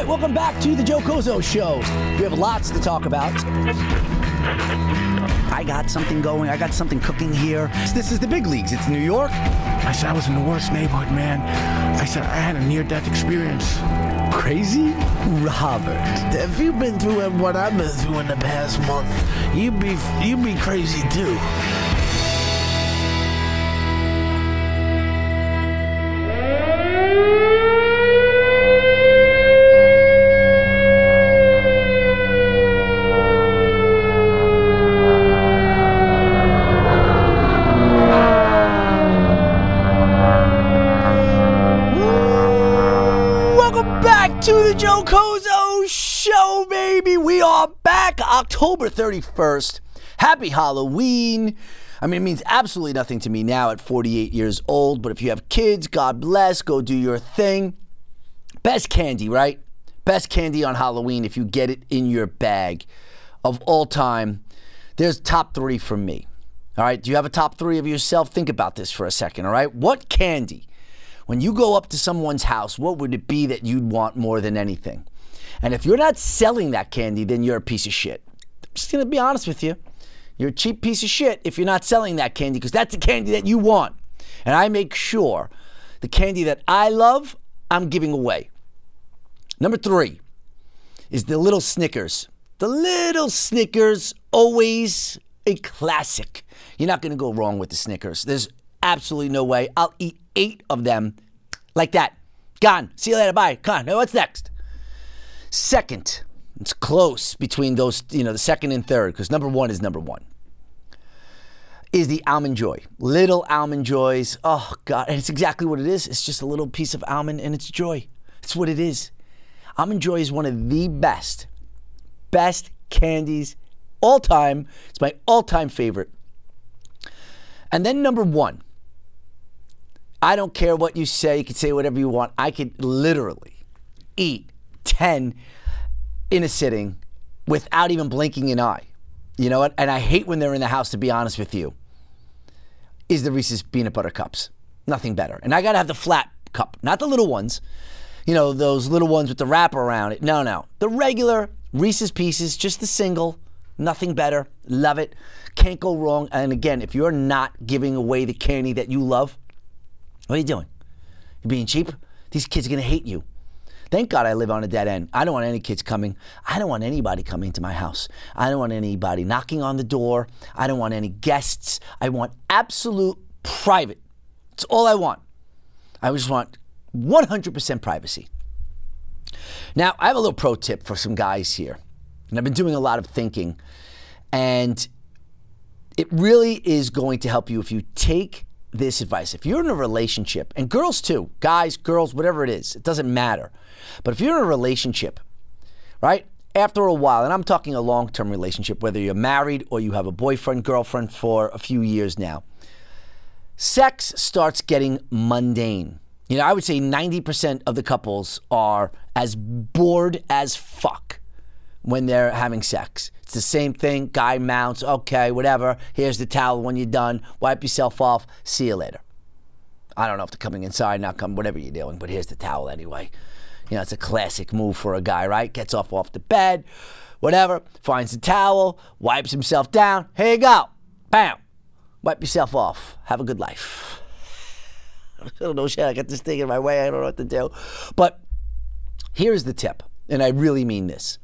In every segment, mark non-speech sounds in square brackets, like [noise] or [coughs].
right, welcome back to the Joe Cozzo Show. We have lots to talk about. I got something going. I got something cooking here. This is the big leagues. It's New York. I said I was in the worst neighborhood, man. I said I had a near-death experience. Crazy? Robert, if you've been through what I've been through in the past month, you'd be you'd be crazy too. October 31st. Happy Halloween. I mean, it means absolutely nothing to me now at 48 years old, but if you have kids, God bless, go do your thing. Best candy, right? Best candy on Halloween if you get it in your bag of all time. There's top three for me. All right. Do you have a top three of yourself? Think about this for a second. All right. What candy, when you go up to someone's house, what would it be that you'd want more than anything? And if you're not selling that candy, then you're a piece of shit. Just going to be honest with you. You're a cheap piece of shit if you're not selling that candy because that's the candy that you want. And I make sure the candy that I love, I'm giving away. Number three is the little Snickers. The little Snickers, always a classic. You're not going to go wrong with the Snickers. There's absolutely no way. I'll eat eight of them like that. Gone. See you later. Bye. Come on. Now What's next? Second, it's close between those, you know, the second and third, because number one is number one, is the Almond Joy. Little Almond Joys. Oh, God. And it's exactly what it is. It's just a little piece of almond and it's joy. It's what it is. Almond Joy is one of the best, best candies all time. It's my all time favorite. And then number one, I don't care what you say. You can say whatever you want. I could literally eat 10 in a sitting without even blinking an eye. You know what? And I hate when they're in the house, to be honest with you, is the Reese's peanut butter cups. Nothing better. And I got to have the flat cup, not the little ones. You know, those little ones with the wrapper around it. No, no. The regular Reese's Pieces, just the single. Nothing better. Love it. Can't go wrong. And again, if you're not giving away the candy that you love, what are you doing? You're being cheap? These kids are going to hate you. Thank God I live on a dead end. I don't want any kids coming. I don't want anybody coming to my house. I don't want anybody knocking on the door. I don't want any guests. I want absolute private. It's all I want. I just want 100% privacy. Now, I have a little pro tip for some guys here. And I've been doing a lot of thinking. And it really is going to help you if you take this advice. If you're in a relationship, and girls too, guys, girls, whatever it is, it doesn't matter. But if you're in a relationship, right? After a while, and I'm talking a long term relationship, whether you're married or you have a boyfriend, girlfriend for a few years now, sex starts getting mundane. You know, I would say 90% of the couples are as bored as fuck when they're having sex. It's the same thing. Guy mounts, okay, whatever. Here's the towel when you're done. Wipe yourself off. See you later. I don't know if they're coming inside, not coming, whatever you're doing, but here's the towel anyway. You know, it's a classic move for a guy, right? Gets off off the bed, whatever, finds the towel, wipes himself down. Here you go. Bam. Wipe yourself off. Have a good life. [laughs] I don't know shit. I got this thing in my way. I don't know what to do. But here's the tip, and I really mean this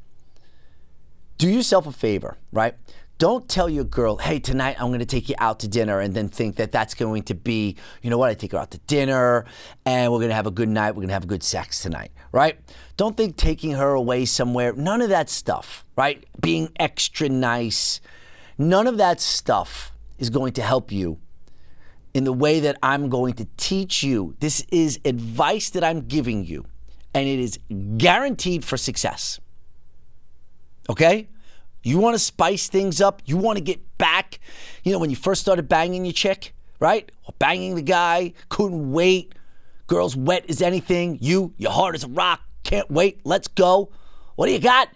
do yourself a favor, right? Don't tell your girl, hey, tonight I'm going to take you out to dinner and then think that that's going to be, you know what, I take her out to dinner and we're going to have a good night. We're going to have good sex tonight, right? Don't think taking her away somewhere, none of that stuff, right? Being extra nice, none of that stuff is going to help you in the way that I'm going to teach you. This is advice that I'm giving you, and it is guaranteed for success. Okay? You want to spice things up? You want to get back? You know, when you first started banging your chick, right? Or banging the guy, couldn't wait. Girls wet as anything. You, your heart is a rock. Can't wait. Let's go. What do you got?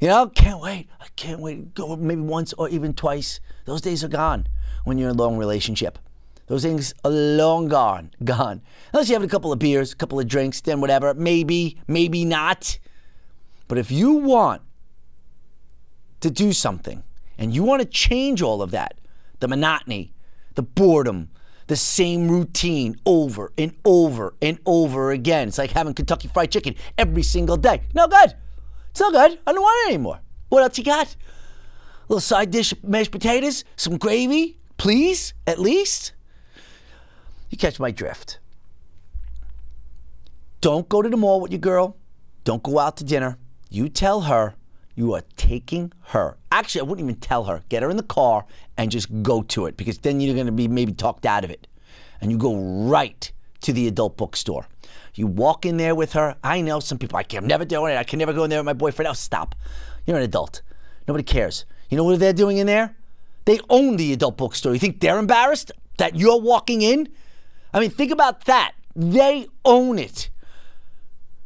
You know, can't wait. I can't wait. Go maybe once or even twice. Those days are gone when you're in a long relationship. Those things are long gone, [laughs] gone. Unless you have a couple of beers, a couple of drinks, then whatever. Maybe, maybe not. But if you want to do something and you want to change all of that, the monotony, the boredom, the same routine over and over and over again. It's like having Kentucky Fried Chicken every single day. No good. It's no good. I don't want it anymore. What else you got? A little side dish mashed potatoes, some gravy, please, at least. You catch my drift. Don't go to the mall with your girl. Don't go out to dinner. You tell her you are taking her. Actually, I wouldn't even tell her. Get her in the car and just go to it because then you're going to be maybe talked out of it. And you go right to the adult bookstore. You walk in there with her. I know some people, I can never do it. I can never go in there with my boyfriend. Oh, stop. You're an adult. Nobody cares. You know what they're doing in there? They own the adult bookstore. You think they're embarrassed that you're walking in? I mean, think about that. They own it.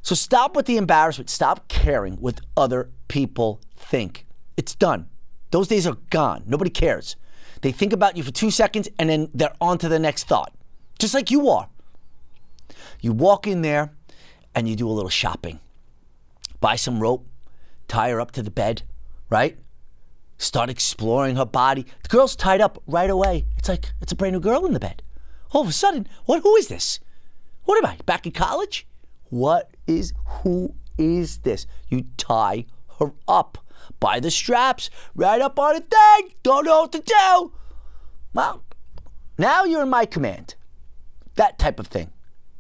So stop with the embarrassment. Stop caring what other people think. It's done. Those days are gone. Nobody cares. They think about you for two seconds and then they're on to the next thought, just like you are. You walk in there and you do a little shopping. Buy some rope, tie her up to the bed, right? Start exploring her body. The girl's tied up right away. It's like it's a brand new girl in the bed. All of a sudden, what who is this? What am I? Back in college? What is who is this? You tie her up by the straps, right up on the thing. Don't know what to do. Well, now you're in my command. That type of thing.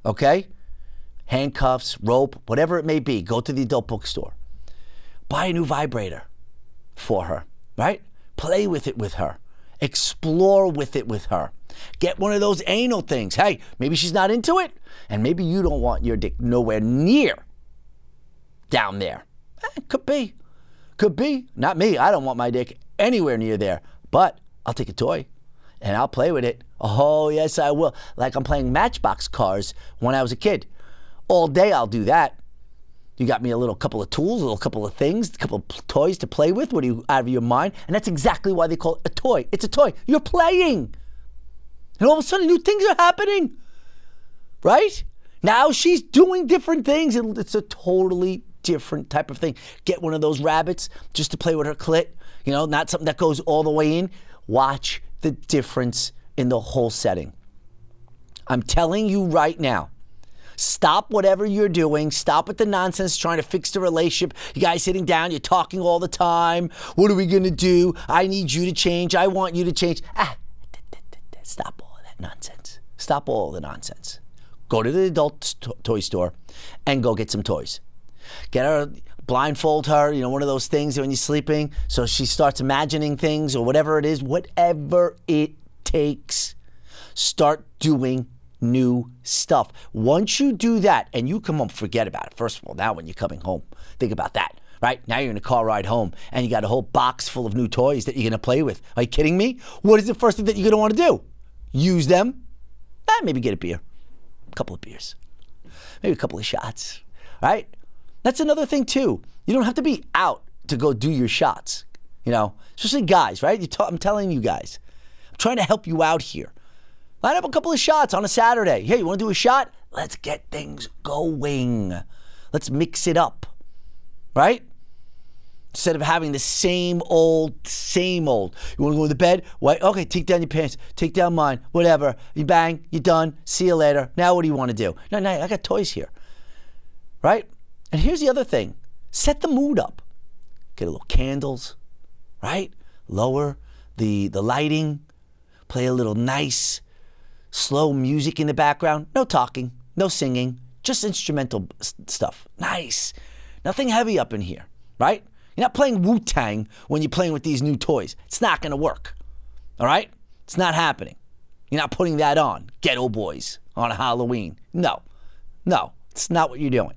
Okay? Handcuffs, rope, whatever it may be. Go to the adult bookstore. Buy a new vibrator for her, right? Play with it with her. Explore with it with her. Get one of those anal things. Hey, maybe she's not into it, and maybe you don't want your dick nowhere near down there. Eh, could be. Could be. Not me. I don't want my dick anywhere near there. But I'll take a toy and I'll play with it. Oh, yes, I will. Like I'm playing Matchbox cars when I was a kid. All day I'll do that. You got me a little couple of tools, a little couple of things, a couple of toys to play with. What are you out of your mind? And that's exactly why they call it a toy. It's a toy. You're playing. And all of a sudden, new things are happening. Right? Now she's doing different things, it's a totally different type of thing. Get one of those rabbits just to play with her clit, you know, not something that goes all the way in. Watch the difference in the whole setting. I'm telling you right now. Stop whatever you're doing. Stop with the nonsense trying to fix the relationship. You guys sitting down, you're talking all the time. What are we going to do? I need you to change. I want you to change. Ah, stop all that nonsense. Stop all the nonsense. Go to the adult toy store and go get some toys. Get her, blindfold her, you know, one of those things when you're sleeping, so she starts imagining things or whatever it is, whatever it takes. Start doing new stuff. Once you do that and you come home, forget about it. First of all, now when you're coming home, think about that. Right now, you're in a car ride home and you got a whole box full of new toys that you're gonna play with. Are you kidding me? What is the first thing that you're gonna wanna do? Use them? Eh, maybe get a beer, a couple of beers, maybe a couple of shots, right? That's another thing too. You don't have to be out to go do your shots. You know, especially guys, right? T- I'm telling you guys, I'm trying to help you out here. Line up a couple of shots on a Saturday. Hey, you want to do a shot? Let's get things going. Let's mix it up, right? Instead of having the same old, same old. You want to go to bed? Wait, okay, take down your pants, take down mine, whatever. You bang, you're done. See you later. Now, what do you want to do? No, no, I got toys here, right? And here's the other thing set the mood up. Get a little candles, right? Lower the, the lighting, play a little nice, slow music in the background. No talking, no singing, just instrumental stuff. Nice. Nothing heavy up in here, right? You're not playing Wu Tang when you're playing with these new toys. It's not going to work, all right? It's not happening. You're not putting that on, Geto Boys, on Halloween. No, no, it's not what you're doing.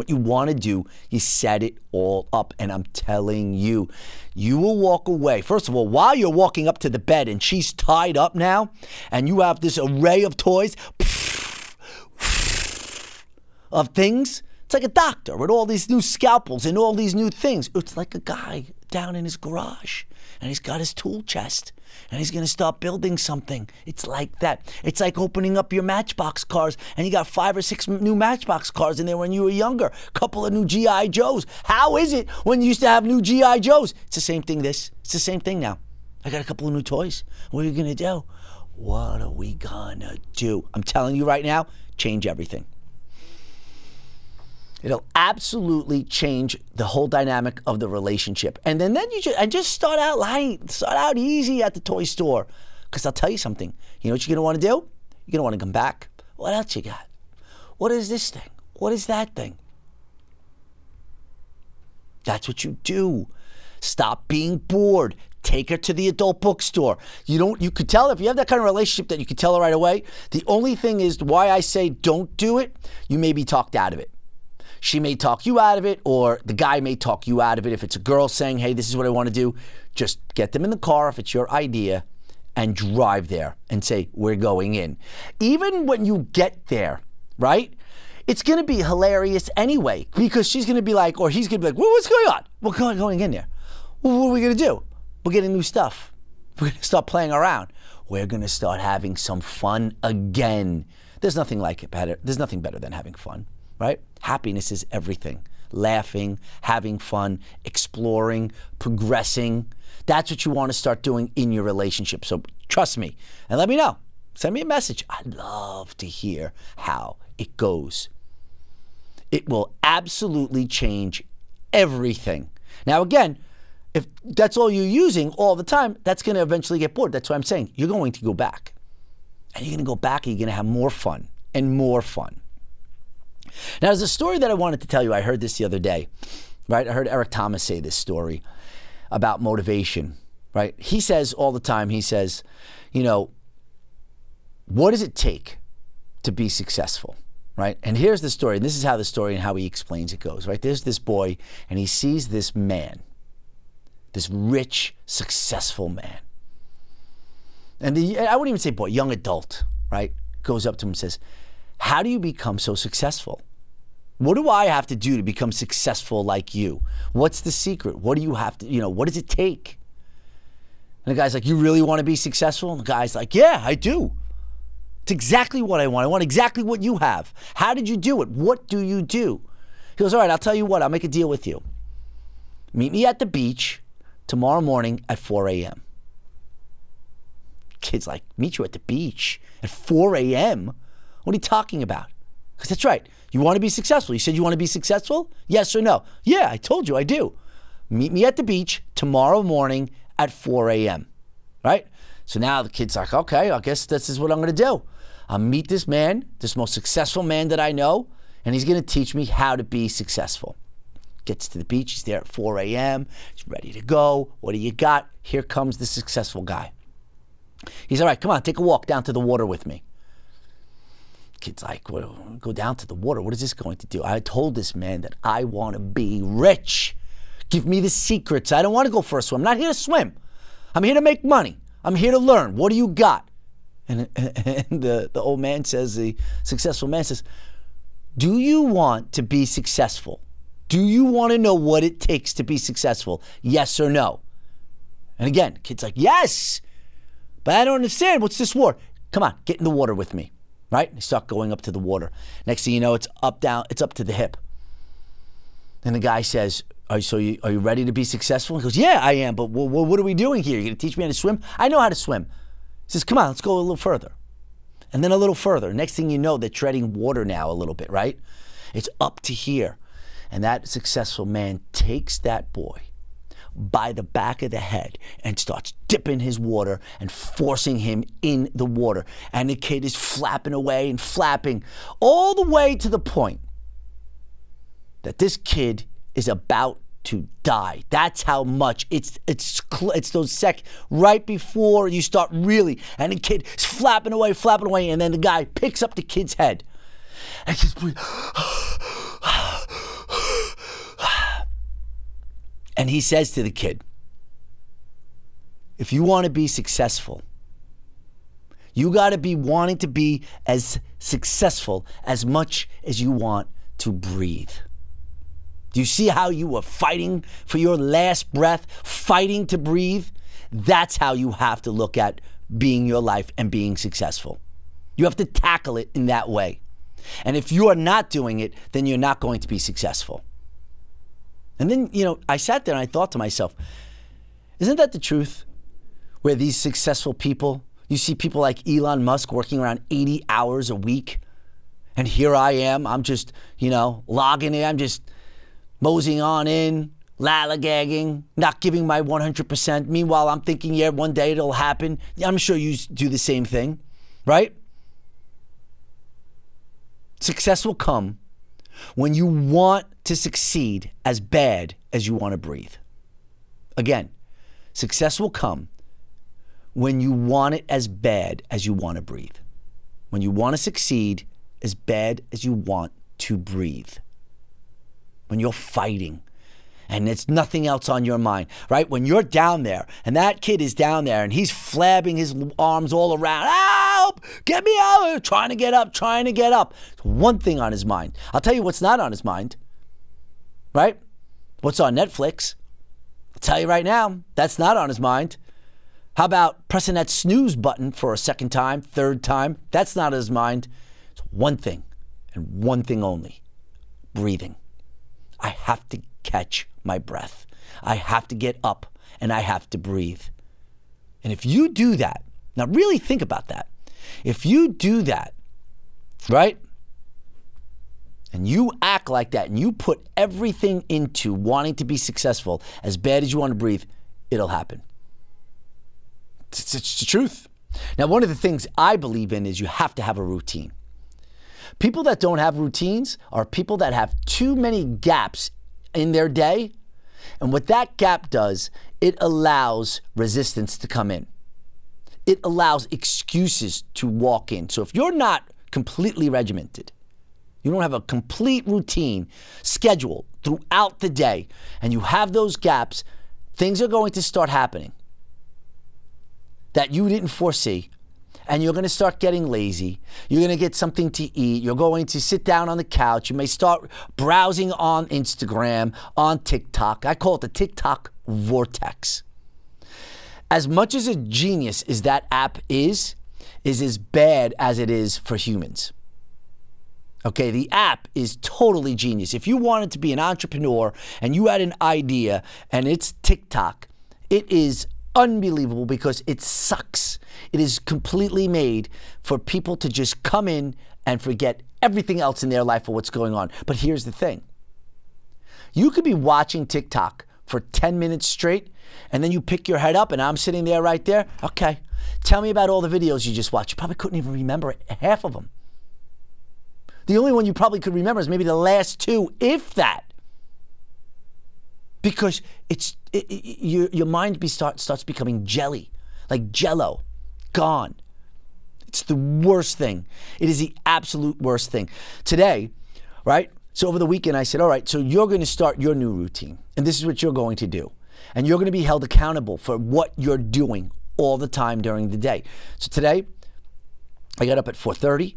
What you want to do, you set it all up. And I'm telling you, you will walk away. First of all, while you're walking up to the bed and she's tied up now, and you have this array of toys, of things. It's like a doctor with all these new scalpels and all these new things. It's like a guy down in his garage and he's got his tool chest and he's going to start building something. It's like that. It's like opening up your Matchbox cars and you got five or six new Matchbox cars in there when you were younger. Couple of new GI Joes. How is it when you used to have new GI Joes? It's the same thing. This. It's the same thing now. I got a couple of new toys. What are you going to do? What are we gonna do? I'm telling you right now, change everything. It'll absolutely change the whole dynamic of the relationship. And then, then you just, and just start out light, start out easy at the toy store. Because I'll tell you something. You know what you're going to want to do? You're going to want to come back. What else you got? What is this thing? What is that thing? That's what you do. Stop being bored. Take her to the adult bookstore. You don't you could tell if you have that kind of relationship that you could tell her right away. The only thing is why I say don't do it, you may be talked out of it. She may talk you out of it, or the guy may talk you out of it. If it's a girl saying, Hey, this is what I want to do, just get them in the car if it's your idea and drive there and say, We're going in. Even when you get there, right? It's going to be hilarious anyway because she's going to be like, or he's going to be like, well, What's going on? We're going in there. Well, what are we going to do? We're getting new stuff. We're going to start playing around. We're going to start having some fun again. There's nothing like it better. There's nothing better than having fun, right? Happiness is everything. Laughing, having fun, exploring, progressing. That's what you want to start doing in your relationship. So trust me and let me know. Send me a message. I'd love to hear how it goes. It will absolutely change everything. Now, again, if that's all you're using all the time, that's going to eventually get bored. That's why I'm saying you're going to go back. And you're going to go back and you're going to have more fun and more fun. Now, there's a story that I wanted to tell you. I heard this the other day, right? I heard Eric Thomas say this story about motivation, right? He says all the time, he says, you know, what does it take to be successful? Right? And here's the story. And this is how the story and how he explains it goes, right? There's this boy, and he sees this man this rich, successful man. And the, I wouldn't even say boy, young adult, right? Goes up to him and says, How do you become so successful? What do I have to do to become successful like you? What's the secret? What do you have to, you know, what does it take? And the guy's like, You really want to be successful? And the guy's like, Yeah, I do. It's exactly what I want. I want exactly what you have. How did you do it? What do you do? He goes, All right, I'll tell you what, I'll make a deal with you. Meet me at the beach tomorrow morning at 4 a.m. Kid's like, meet you at the beach at 4 a.m. What are you talking about? Because that's right. You want to be successful. You said you want to be successful? Yes or no? Yeah, I told you I do. Meet me at the beach tomorrow morning at 4 a.m. Right? So now the kid's like, okay, I guess this is what I'm going to do. I'll meet this man, this most successful man that I know, and he's going to teach me how to be successful. Gets to the beach. He's there at 4 a.m. He's ready to go. What do you got? Here comes the successful guy. He's all right. Come on, take a walk down to the water with me. Kid's like, well, go down to the water. What is this going to do? I told this man that I want to be rich. Give me the secrets. I don't want to go for a swim. I'm not here to swim. I'm here to make money. I'm here to learn. What do you got? And, [laughs] and the, the old man says, the successful man says, Do you want to be successful? Do you want to know what it takes to be successful? Yes or no? And again, kid's like, yes, but I don't understand. What's this war? Come on, get in the water with me, right? They start going up to the water. Next thing you know, it's up down. It's up to the hip. And the guy says, "Are so you are you ready to be successful?" He goes, "Yeah, I am. But what are we doing here? You're going to teach me how to swim? I know how to swim." He says, "Come on, let's go a little further." And then a little further. Next thing you know, they're treading water now a little bit, right? It's up to here. And that successful man takes that boy by the back of the head and starts dipping his water and forcing him in the water. And the kid is flapping away and flapping all the way to the point that this kid is about to die. That's how much it's it's it's those sec right before you start really, and the kid is flapping away, flapping away, and then the guy picks up the kid's head, and he's And he says to the kid, if you want to be successful, you got to be wanting to be as successful as much as you want to breathe. Do you see how you were fighting for your last breath, fighting to breathe? That's how you have to look at being your life and being successful. You have to tackle it in that way. And if you are not doing it, then you're not going to be successful. And then, you know, I sat there and I thought to myself, isn't that the truth? Where these successful people, you see people like Elon Musk working around 80 hours a week. And here I am, I'm just, you know, logging in, I'm just moseying on in, lallygagging, not giving my 100%. Meanwhile, I'm thinking, yeah, one day it'll happen. I'm sure you do the same thing, right? Success will come when you want to succeed as bad as you want to breathe. Again, success will come when you want it as bad as you want to breathe. When you want to succeed as bad as you want to breathe. When you're fighting and it's nothing else on your mind, right? When you're down there and that kid is down there and he's flabbing his arms all around, help, get me out, trying to get up, trying to get up. One thing on his mind. I'll tell you what's not on his mind, right? What's on Netflix? I'll tell you right now, that's not on his mind. How about pressing that snooze button for a second time, third time? That's not on his mind. It's one thing and one thing only breathing. I have to catch my breath. I have to get up and I have to breathe. And if you do that, now really think about that. If you do that, right? And you act like that and you put everything into wanting to be successful as bad as you want to breathe, it'll happen. It's, it's the truth. Now, one of the things I believe in is you have to have a routine. People that don't have routines are people that have too many gaps in their day. And what that gap does, it allows resistance to come in. It allows excuses to walk in. So if you're not completely regimented, you don't have a complete routine schedule throughout the day, and you have those gaps, things are going to start happening that you didn't foresee and you're going to start getting lazy. You're going to get something to eat. You're going to sit down on the couch. You may start browsing on Instagram, on TikTok. I call it the TikTok vortex. As much as a genius as that app is, is as bad as it is for humans. Okay, the app is totally genius. If you wanted to be an entrepreneur and you had an idea and it's TikTok, it is unbelievable because it sucks. It is completely made for people to just come in and forget everything else in their life or what's going on. But here's the thing you could be watching TikTok for 10 minutes straight, and then you pick your head up, and I'm sitting there right there. Okay, tell me about all the videos you just watched. You probably couldn't even remember half of them. The only one you probably could remember is maybe the last two, if that because it's it, it, your your mind be start, starts becoming jelly, like jello, gone. It's the worst thing. It is the absolute worst thing. Today, right? So over the weekend, I said, all right, so you're going to start your new routine, and this is what you're going to do, and you're going to be held accountable for what you're doing all the time during the day. So today, I got up at 4:30.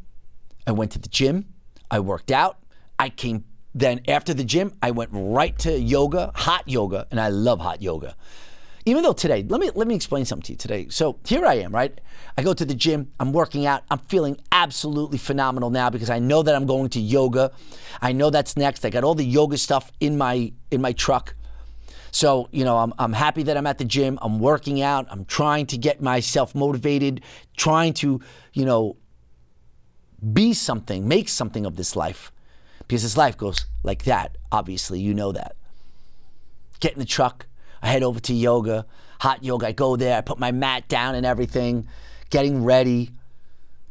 I went to the gym. I worked out. I came then after the gym, I went right to yoga, hot yoga, and I love hot yoga. Even though today, let me let me explain something to you today. So here I am, right? I go to the gym, I'm working out, I'm feeling absolutely phenomenal now because I know that I'm going to yoga. I know that's next. I got all the yoga stuff in my in my truck. So, you know, I'm, I'm happy that I'm at the gym. I'm working out. I'm trying to get myself motivated, trying to, you know, be something, make something of this life because his life goes like that. Obviously, you know that. Get in the truck. I head over to yoga, hot yoga. I go there. I put my mat down and everything, getting ready.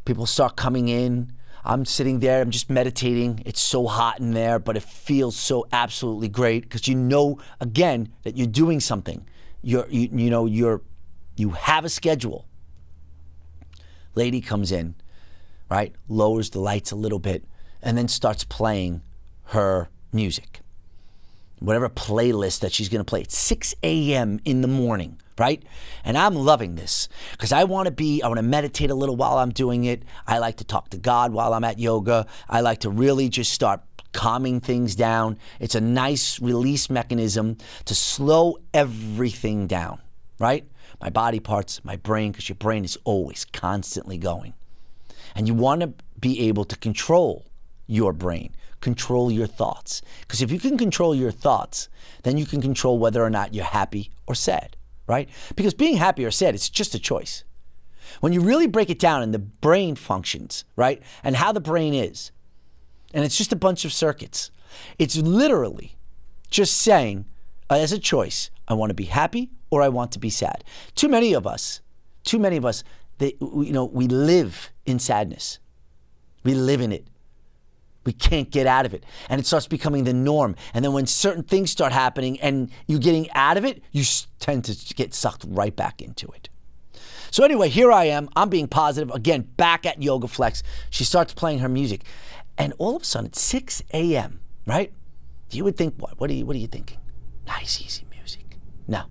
People start coming in. I'm sitting there. I'm just meditating. It's so hot in there, but it feels so absolutely great because you know again that you're doing something. You're you, you know you're you have a schedule. Lady comes in, right? Lowers the lights a little bit and then starts playing her music. Whatever playlist that she's going to play at 6 a.m. in the morning, right? And I'm loving this because I want to be, I want to meditate a little while I'm doing it. I like to talk to God while I'm at yoga. I like to really just start calming things down. It's a nice release mechanism to slow everything down, right? My body parts, my brain, because your brain is always constantly going. And you want to be able to control your brain, control your thoughts. Because if you can control your thoughts, then you can control whether or not you're happy or sad, right? Because being happy or sad, it's just a choice. When you really break it down and the brain functions, right, and how the brain is, and it's just a bunch of circuits, it's literally just saying, uh, as a choice, I want to be happy or I want to be sad. Too many of us, too many of us, they, you know, we live in sadness. We live in it. We can't get out of it. And it starts becoming the norm. And then when certain things start happening and you're getting out of it, you tend to get sucked right back into it. So anyway, here I am. I'm being positive. Again, back at Yoga Flex. She starts playing her music. And all of a sudden, it's 6 a.m., right? You would think, what? What are you, what are you thinking? Nice, easy music. No.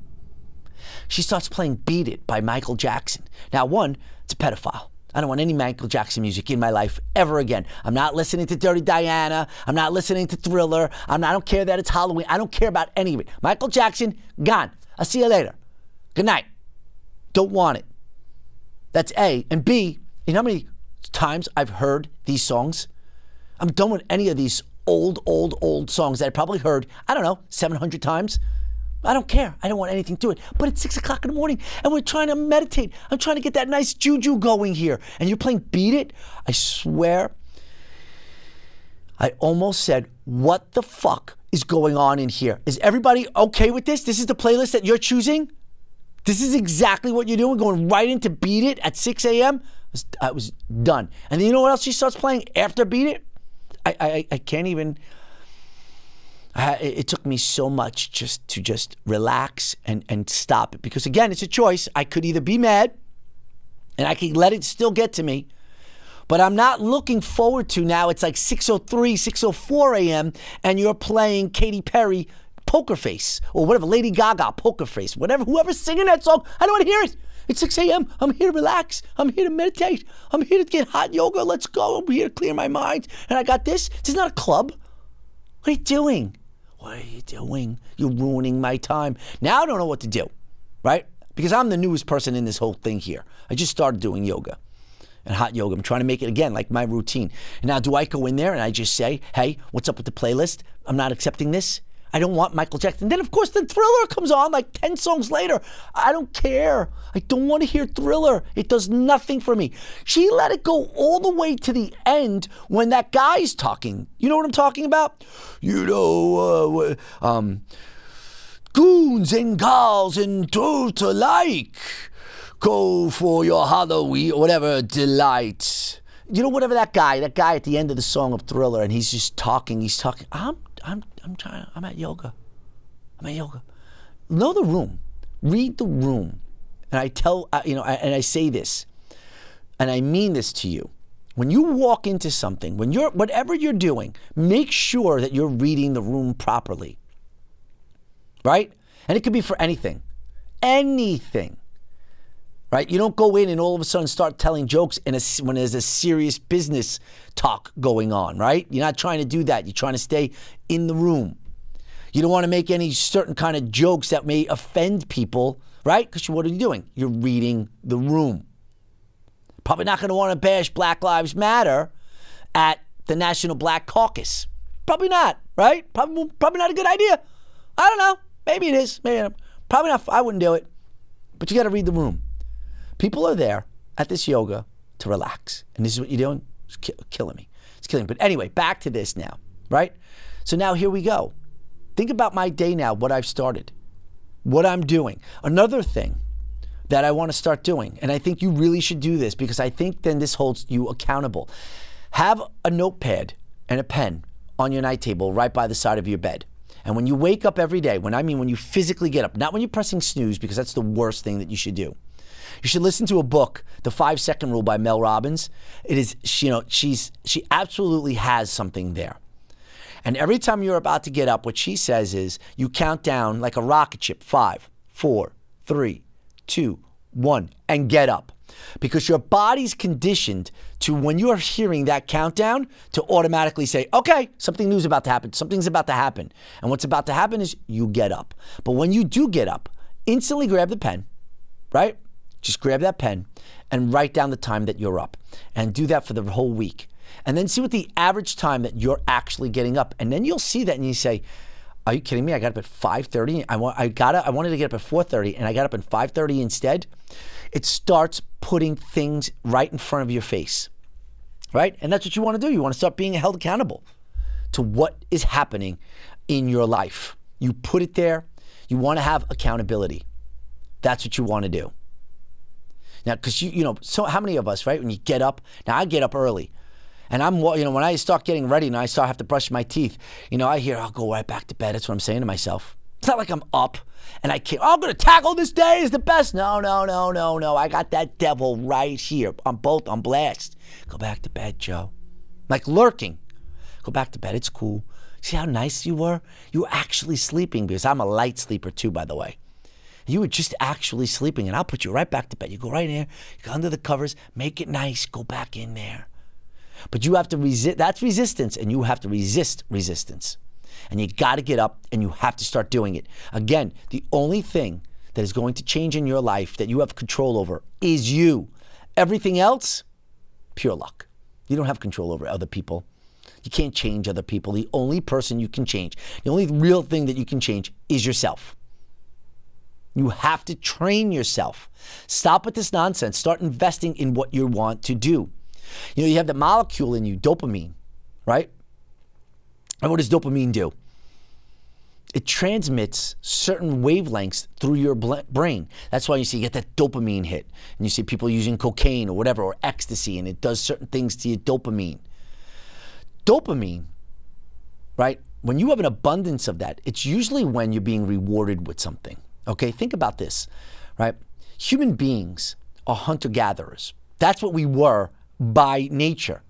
She starts playing Beat It by Michael Jackson. Now, one, it's a pedophile. I don't want any Michael Jackson music in my life ever again. I'm not listening to Dirty Diana. I'm not listening to Thriller. I'm not, I don't care that it's Halloween. I don't care about any of it. Michael Jackson, gone. I'll see you later. Good night. Don't want it. That's A. And B, you know how many times I've heard these songs? I'm done with any of these old, old, old songs that I probably heard, I don't know, 700 times. I don't care. I don't want anything to it. But it's six o'clock in the morning and we're trying to meditate. I'm trying to get that nice juju going here. And you're playing Beat It? I swear, I almost said, What the fuck is going on in here? Is everybody okay with this? This is the playlist that you're choosing? This is exactly what you're doing, going right into Beat It at 6 a.m.? I was done. And then you know what else she starts playing after Beat It? I, I, I can't even. It took me so much just to just relax and, and stop it because again it's a choice i could either be mad and i could let it still get to me but i'm not looking forward to now it's like 603 604 a.m and you're playing Katy Perry poker face or whatever lady gaga poker face whatever whoever's singing that song i don't want to hear it it's 6 a.m. I'm here to relax. I'm here to meditate. I'm here to get hot yoga. Let's go. I'm here to clear my mind. And I got this. This is not a club. What are you doing? What are you doing? You're ruining my time. Now I don't know what to do, right? Because I'm the newest person in this whole thing here. I just started doing yoga and hot yoga. I'm trying to make it again like my routine. Now, do I go in there and I just say, hey, what's up with the playlist? I'm not accepting this. I don't want Michael Jackson. Then, of course, the thriller comes on like 10 songs later. I don't care. I don't want to hear thriller. It does nothing for me. She let it go all the way to the end when that guy's talking. You know what I'm talking about? You know, uh, um, goons and gals and truth alike. Go for your Halloween, whatever delight. You know, whatever that guy, that guy at the end of the song of Thriller, and he's just talking. He's talking. I'm I'm I'm trying. I'm at yoga. I'm at yoga. Know the room. Read the room. And I tell you know, and I say this, and I mean this to you. When you walk into something, when you're whatever you're doing, make sure that you're reading the room properly. Right? And it could be for anything. Anything right? You don't go in and all of a sudden start telling jokes in a, when there's a serious business talk going on, right? You're not trying to do that. You're trying to stay in the room. You don't want to make any certain kind of jokes that may offend people, right? Because what are you doing? You're reading the room. Probably not going to want to bash Black Lives Matter at the National Black Caucus. Probably not, right? Probably, probably not a good idea. I don't know. Maybe it is. Maybe. Probably not. I wouldn't do it. But you got to read the room. People are there at this yoga to relax. And this is what you're doing? It's ki- killing me. It's killing me. But anyway, back to this now, right? So now here we go. Think about my day now, what I've started, what I'm doing. Another thing that I want to start doing, and I think you really should do this because I think then this holds you accountable. Have a notepad and a pen on your night table right by the side of your bed. And when you wake up every day, when I mean when you physically get up, not when you're pressing snooze, because that's the worst thing that you should do. You should listen to a book, The Five Second Rule by Mel Robbins. It is, you know, she's she absolutely has something there. And every time you're about to get up, what she says is you count down like a rocket ship five, four, three, two, one, and get up. Because your body's conditioned to when you are hearing that countdown to automatically say, okay, something new's about to happen. Something's about to happen. And what's about to happen is you get up. But when you do get up, instantly grab the pen, right? Just grab that pen and write down the time that you're up. And do that for the whole week. And then see what the average time that you're actually getting up. And then you'll see that and you say, are you kidding me? I got up at 5:30. I want I got I wanted to get up at 4:30 and I got up at 5:30 instead. It starts putting things right in front of your face. Right? And that's what you want to do. You want to start being held accountable to what is happening in your life. You put it there. You want to have accountability. That's what you want to do. Now, because you, you know, so how many of us, right? When you get up, now I get up early. And I'm, you know, when I start getting ready and I start have to brush my teeth, you know, I hear I'll go right back to bed. That's what I'm saying to myself. It's not like I'm up and I can't. Oh, I'm gonna tackle this day is the best. No, no, no, no, no. I got that devil right here. I'm both on blast. Go back to bed, Joe. Like lurking. Go back to bed. It's cool. See how nice you were? You were actually sleeping because I'm a light sleeper too, by the way. You were just actually sleeping, and I'll put you right back to bed. You go right in there, you go under the covers, make it nice, go back in there. But you have to resist, that's resistance, and you have to resist resistance. And you got to get up and you have to start doing it. Again, the only thing that is going to change in your life that you have control over is you. Everything else, pure luck. You don't have control over other people. You can't change other people. The only person you can change, the only real thing that you can change is yourself. You have to train yourself. Stop with this nonsense. Start investing in what you want to do. You know, you have the molecule in you, dopamine, right? And what does dopamine do? It transmits certain wavelengths through your brain. That's why you see you get that dopamine hit. And you see people using cocaine or whatever, or ecstasy, and it does certain things to your dopamine. Dopamine, right? When you have an abundance of that, it's usually when you're being rewarded with something. Okay, think about this, right? Human beings are hunter gatherers. That's what we were by nature.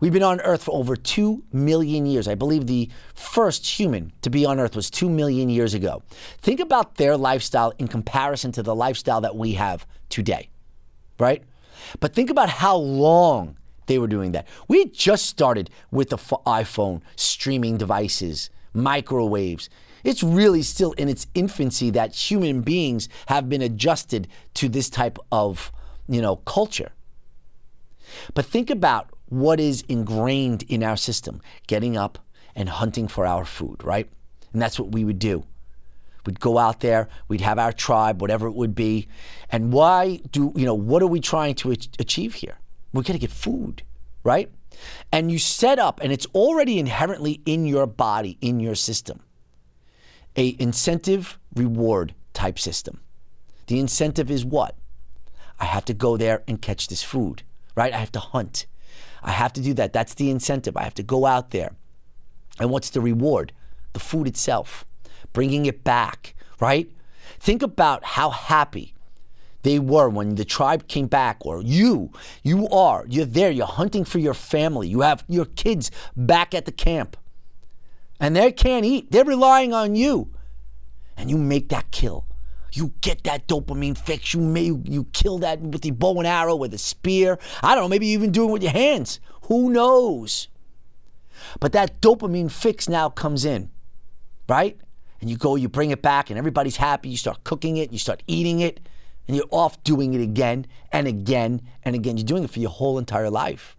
We've been on Earth for over 2 million years. I believe the first human to be on Earth was 2 million years ago. Think about their lifestyle in comparison to the lifestyle that we have today, right? But think about how long they were doing that. We just started with the iPhone, streaming devices, microwaves. It's really still in its infancy that human beings have been adjusted to this type of, you know, culture. But think about what is ingrained in our system getting up and hunting for our food, right? And that's what we would do. We'd go out there, we'd have our tribe, whatever it would be. And why do, you know, what are we trying to achieve here? We're going to get food, right? And you set up, and it's already inherently in your body, in your system, a incentive reward type system. The incentive is what? I have to go there and catch this food right? I have to hunt. I have to do that. That's the incentive. I have to go out there. And what's the reward? The food itself, bringing it back, right? Think about how happy they were when the tribe came back, or you, you are, you're there, you're hunting for your family, you have your kids back at the camp, and they can't eat, they're relying on you, and you make that kill. You get that dopamine fix. You may you kill that with the bow and arrow, with a spear. I don't know. Maybe you even do it with your hands. Who knows? But that dopamine fix now comes in, right? And you go, you bring it back, and everybody's happy. You start cooking it, you start eating it, and you're off doing it again and again and again. You're doing it for your whole entire life.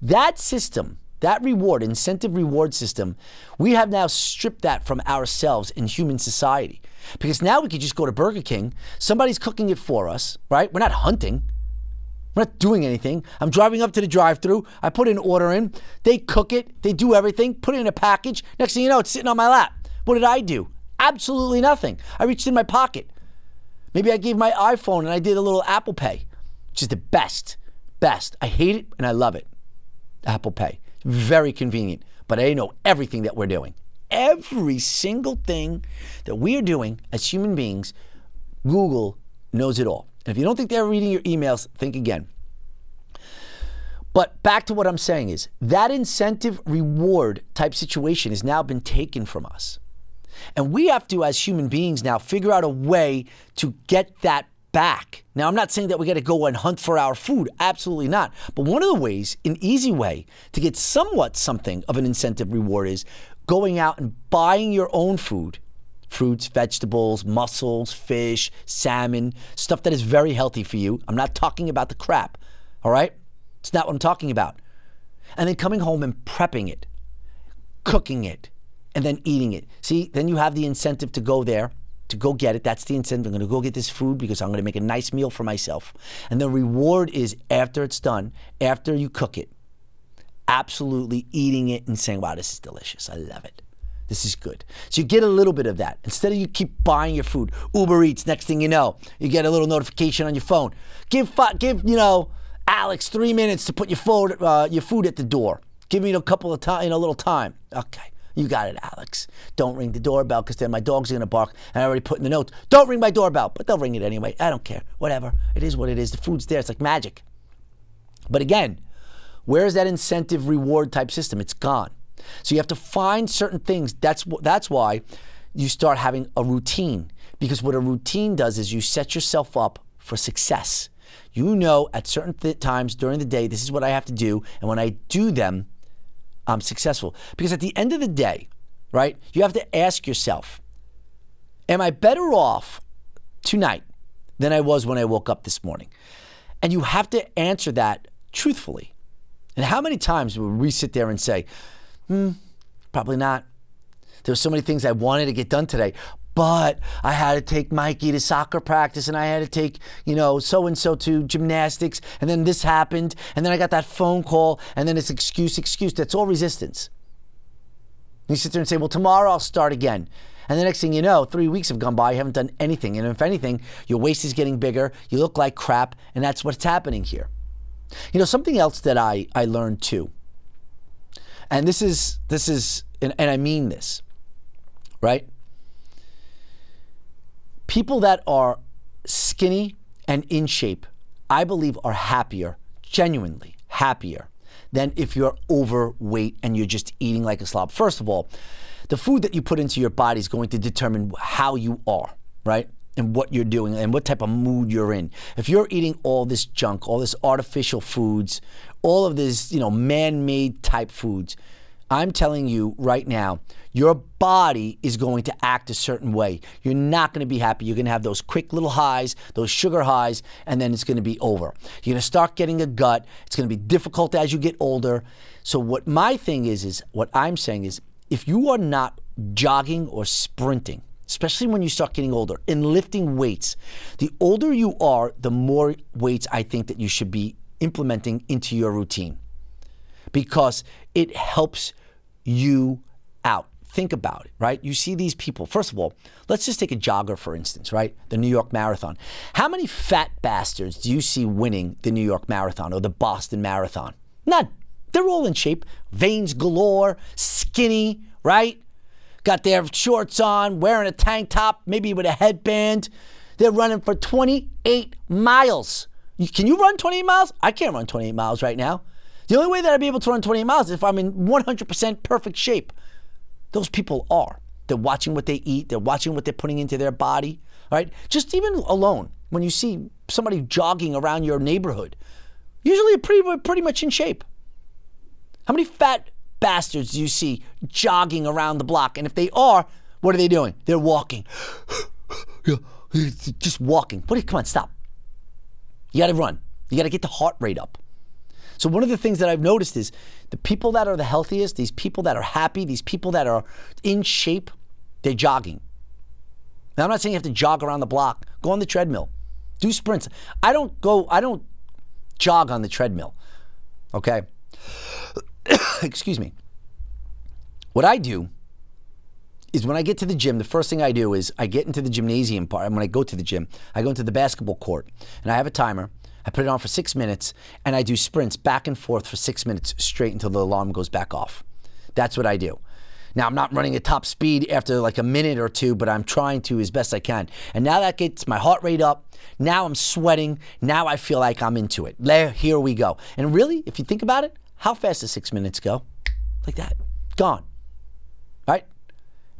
That system that reward, incentive reward system, we have now stripped that from ourselves in human society. Because now we could just go to Burger King, somebody's cooking it for us, right? We're not hunting. We're not doing anything. I'm driving up to the drive through. I put an order in. They cook it. They do everything. Put it in a package. Next thing you know, it's sitting on my lap. What did I do? Absolutely nothing. I reached in my pocket. Maybe I gave my iPhone and I did a little Apple Pay, which is the best. Best. I hate it and I love it. Apple Pay. Very convenient. But I know everything that we're doing. Every single thing that we are doing as human beings, Google knows it all. And if you don't think they're reading your emails, think again. But back to what I'm saying is that incentive reward type situation has now been taken from us. And we have to, as human beings, now figure out a way to get that back. Now, I'm not saying that we got to go and hunt for our food. Absolutely not. But one of the ways, an easy way to get somewhat something of an incentive reward is going out and buying your own food fruits, vegetables, mussels, fish, salmon, stuff that is very healthy for you. I'm not talking about the crap, all right? It's not what I'm talking about. And then coming home and prepping it, cooking it, and then eating it. See, then you have the incentive to go there, to go get it. That's the incentive. I'm going to go get this food because I'm going to make a nice meal for myself. And the reward is after it's done, after you cook it, absolutely eating it and saying, wow, this is delicious. I love it. This is good. So you get a little bit of that. Instead of you keep buying your food, Uber Eats, next thing you know, you get a little notification on your phone. Give, give you know, Alex three minutes to put your food, uh, your food at the door. Give me a couple of time, a little time. Okay. You got it, Alex. Don't ring the doorbell because then my dog's are going to bark. And I already put in the notes, don't ring my doorbell. But they'll ring it anyway. I don't care. Whatever. It is what it is. The food's there. It's like magic. But again, where's that incentive reward type system? It's gone. So you have to find certain things. That's that's why you start having a routine because what a routine does is you set yourself up for success. You know at certain th- times during the day this is what I have to do and when I do them I'm successful. Because at the end of the day, right? You have to ask yourself, am I better off tonight than I was when I woke up this morning? And you have to answer that truthfully. And how many times would we sit there and say, Hmm, probably not. There were so many things I wanted to get done today, but I had to take Mikey to soccer practice and I had to take, you know, so and so to gymnastics and then this happened and then I got that phone call and then it's excuse, excuse. That's all resistance. And you sit there and say, well, tomorrow I'll start again. And the next thing you know, three weeks have gone by, you haven't done anything. And if anything, your waist is getting bigger, you look like crap, and that's what's happening here. You know, something else that I, I learned too and this is this is and, and I mean this, right? People that are skinny and in shape, I believe, are happier, genuinely happier, than if you're overweight and you're just eating like a slob. First of all, the food that you put into your body is going to determine how you are, right? and what you're doing and what type of mood you're in. If you're eating all this junk, all this artificial foods, all of this, you know, man-made type foods, I'm telling you right now, your body is going to act a certain way. You're not going to be happy. You're going to have those quick little highs, those sugar highs, and then it's going to be over. You're going to start getting a gut. It's going to be difficult as you get older. So what my thing is is what I'm saying is if you are not jogging or sprinting, especially when you start getting older, in lifting weights. The older you are, the more weights I think that you should be implementing into your routine because it helps you out. Think about it, right? You see these people. First of all, let's just take a jogger, for instance, right? The New York Marathon. How many fat bastards do you see winning the New York Marathon or the Boston Marathon? None. They're all in shape, veins galore, skinny, right? got their shorts on, wearing a tank top, maybe with a headband. They're running for 28 miles. Can you run 28 miles? I can't run 28 miles right now. The only way that I'd be able to run 28 miles is if I'm in 100% perfect shape. Those people are. They're watching what they eat, they're watching what they're putting into their body, right? Just even alone, when you see somebody jogging around your neighborhood, usually pretty, pretty much in shape. How many fat bastards do you see jogging around the block? And if they are, what are they doing? They're walking. [gasps] Just walking. What? Come on, stop. You got to run. You got to get the heart rate up. So one of the things that I've noticed is the people that are the healthiest, these people that are happy, these people that are in shape, they're jogging. Now I'm not saying you have to jog around the block. Go on the treadmill. Do sprints. I don't go I don't jog on the treadmill. Okay? [coughs] excuse me. What I do is when I get to the gym, the first thing I do is I get into the gymnasium part. When I go to the gym, I go into the basketball court and I have a timer. I put it on for six minutes and I do sprints back and forth for six minutes straight until the alarm goes back off. That's what I do. Now, I'm not running at top speed after like a minute or two, but I'm trying to as best I can. And now that gets my heart rate up. Now I'm sweating. Now I feel like I'm into it. There, here we go. And really, if you think about it, how fast does six minutes go? Like that. Gone.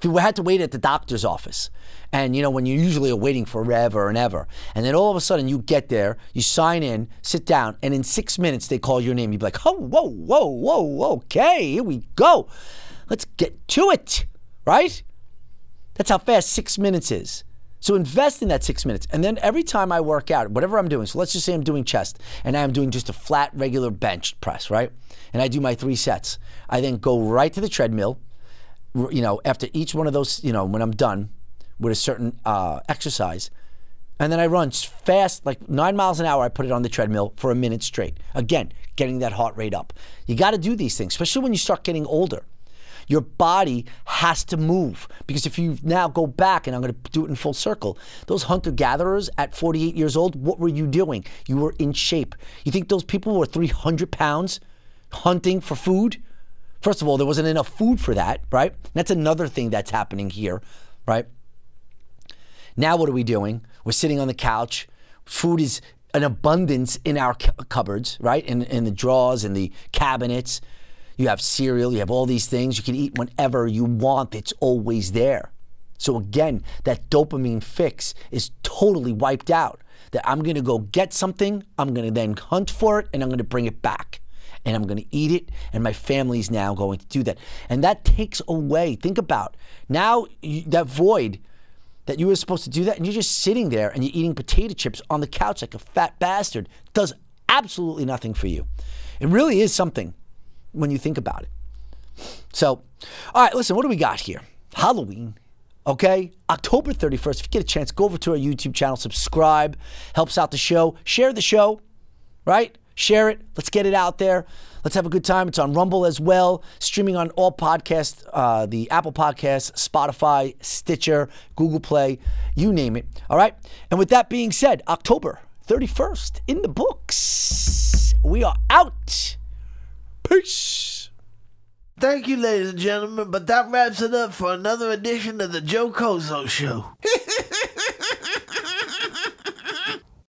We had to wait at the doctor's office. And you know, when you usually are waiting forever and ever. And then all of a sudden you get there, you sign in, sit down, and in six minutes they call your name. You'd be like, oh, whoa, whoa, whoa, okay, here we go. Let's get to it, right? That's how fast six minutes is. So invest in that six minutes. And then every time I work out, whatever I'm doing, so let's just say I'm doing chest and I'm doing just a flat, regular bench press, right? And I do my three sets. I then go right to the treadmill, you know, after each one of those, you know, when I'm done with a certain uh, exercise. And then I run fast, like nine miles an hour. I put it on the treadmill for a minute straight. Again, getting that heart rate up. You got to do these things, especially when you start getting older. Your body has to move because if you now go back, and I'm going to do it in full circle, those hunter gatherers at 48 years old, what were you doing? You were in shape. You think those people were 300 pounds hunting for food? First of all, there wasn't enough food for that, right? That's another thing that's happening here, right? Now, what are we doing? We're sitting on the couch. Food is an abundance in our cupboards, right? In, in the drawers, in the cabinets. You have cereal, you have all these things. You can eat whenever you want, it's always there. So, again, that dopamine fix is totally wiped out. That I'm gonna go get something, I'm gonna then hunt for it, and I'm gonna bring it back. And I'm gonna eat it, and my family's now going to do that. And that takes away, think about now you, that void that you were supposed to do that, and you're just sitting there and you're eating potato chips on the couch like a fat bastard, does absolutely nothing for you. It really is something when you think about it. So, all right, listen, what do we got here? Halloween, okay? October 31st. If you get a chance, go over to our YouTube channel, subscribe, helps out the show. Share the show, right? Share it. Let's get it out there. Let's have a good time. It's on Rumble as well, streaming on all podcasts, uh, the Apple Podcasts, Spotify, Stitcher, Google Play, you name it. All right. And with that being said, October 31st in the books. We are out. Peace. Thank you, ladies and gentlemen, but that wraps it up for another edition of the Joe Cozzo Show. [laughs]